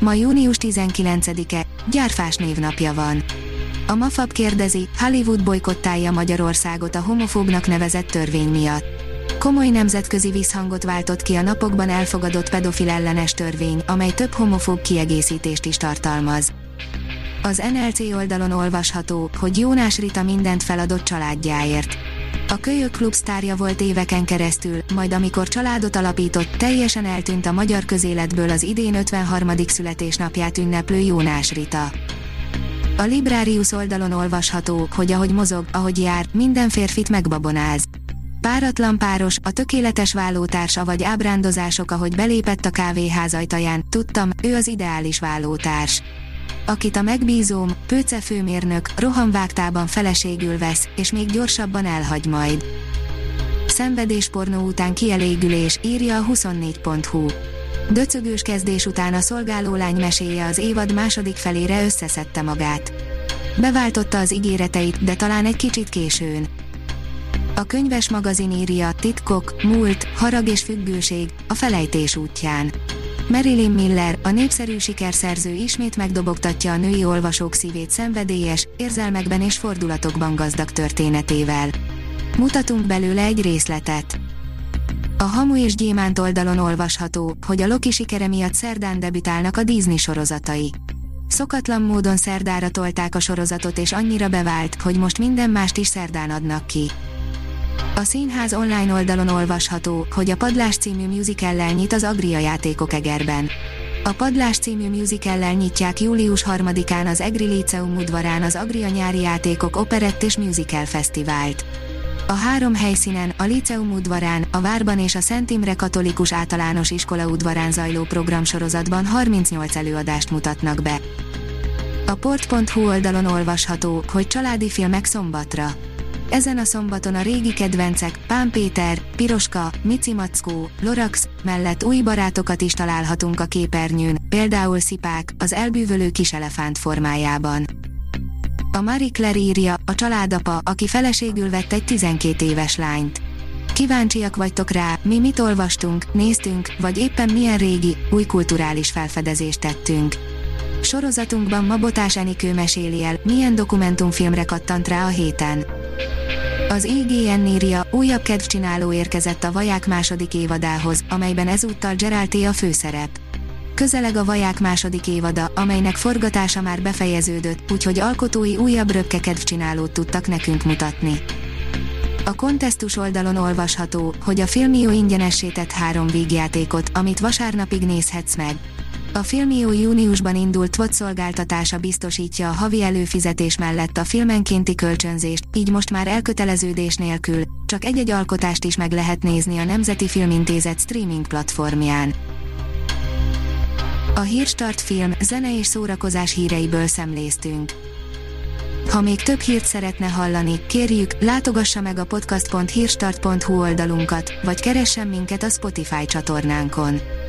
Ma június 19-e, gyárfás névnapja van. A Mafab kérdezi, Hollywood bolykottálja Magyarországot a homofóbnak nevezett törvény miatt. Komoly nemzetközi visszhangot váltott ki a napokban elfogadott pedofil ellenes törvény, amely több homofób kiegészítést is tartalmaz. Az NLC oldalon olvasható, hogy Jónás Rita mindent feladott családjáért. A Kölyök Klub sztárja volt éveken keresztül, majd amikor családot alapított, teljesen eltűnt a magyar közéletből az idén 53. születésnapját ünneplő Jónás Rita. A Librarius oldalon olvasható, hogy ahogy mozog, ahogy jár, minden férfit megbabonáz. Páratlan páros, a tökéletes vállótársa vagy ábrándozások, ahogy belépett a kávéház ajtaján, tudtam, ő az ideális vállótárs akit a megbízóm, Pőce főmérnök, rohamvágtában feleségül vesz, és még gyorsabban elhagy majd. Szenvedéspornó után kielégülés, írja a 24.hu. Döcögős kezdés után a szolgálólány meséje az évad második felére összeszedte magát. Beváltotta az ígéreteit, de talán egy kicsit későn. A könyves magazin írja, titkok, múlt, harag és függőség, a felejtés útján. Marilyn Miller, a népszerű sikerszerző ismét megdobogtatja a női olvasók szívét szenvedélyes, érzelmekben és fordulatokban gazdag történetével. Mutatunk belőle egy részletet. A Hamu és Gyémánt oldalon olvasható, hogy a Loki sikere miatt szerdán debütálnak a Disney sorozatai. Szokatlan módon szerdára tolták a sorozatot és annyira bevált, hogy most minden mást is szerdán adnak ki. A színház online oldalon olvasható, hogy a Padlás című musical nyit az Agria játékok Egerben. A Padlás című musical nyitják július 3-án az Egri Liceum udvarán az Agria nyári játékok operett és musical fesztivált. A három helyszínen, a Liceum udvarán, a Várban és a Szent Imre Katolikus Általános Iskola udvarán zajló programsorozatban 38 előadást mutatnak be. A port.hu oldalon olvasható, hogy családi filmek szombatra. Ezen a szombaton a régi kedvencek, Pán Péter, Piroska, Mici Mackó, Lorax, mellett új barátokat is találhatunk a képernyőn, például Szipák, az elbűvölő kiselefánt formájában. A Marie Claire írja, a családapa, aki feleségül vett egy 12 éves lányt. Kíváncsiak vagytok rá, mi mit olvastunk, néztünk, vagy éppen milyen régi, új kulturális felfedezést tettünk. Sorozatunkban Mabotás Enikő meséli el, milyen dokumentumfilmre kattant rá a héten. Az IGN írja, újabb kedvcsináló érkezett a Vaják második évadához, amelyben ezúttal Geralté a főszerep. Közeleg a Vaják második évada, amelynek forgatása már befejeződött, úgyhogy alkotói újabb röpke kedvcsinálót tudtak nekünk mutatni. A kontesztus oldalon olvasható, hogy a Filmió ingyenesített három vígjátékot, amit vasárnapig nézhetsz meg. A Filmió júniusban indult VOD szolgáltatása biztosítja a havi előfizetés mellett a filmenkénti kölcsönzést, így most már elköteleződés nélkül, csak egy-egy alkotást is meg lehet nézni a Nemzeti Filmintézet streaming platformján. A Hírstart film, zene és szórakozás híreiből szemléztünk. Ha még több hírt szeretne hallani, kérjük, látogassa meg a podcast.hírstart.hu oldalunkat, vagy keressen minket a Spotify csatornánkon.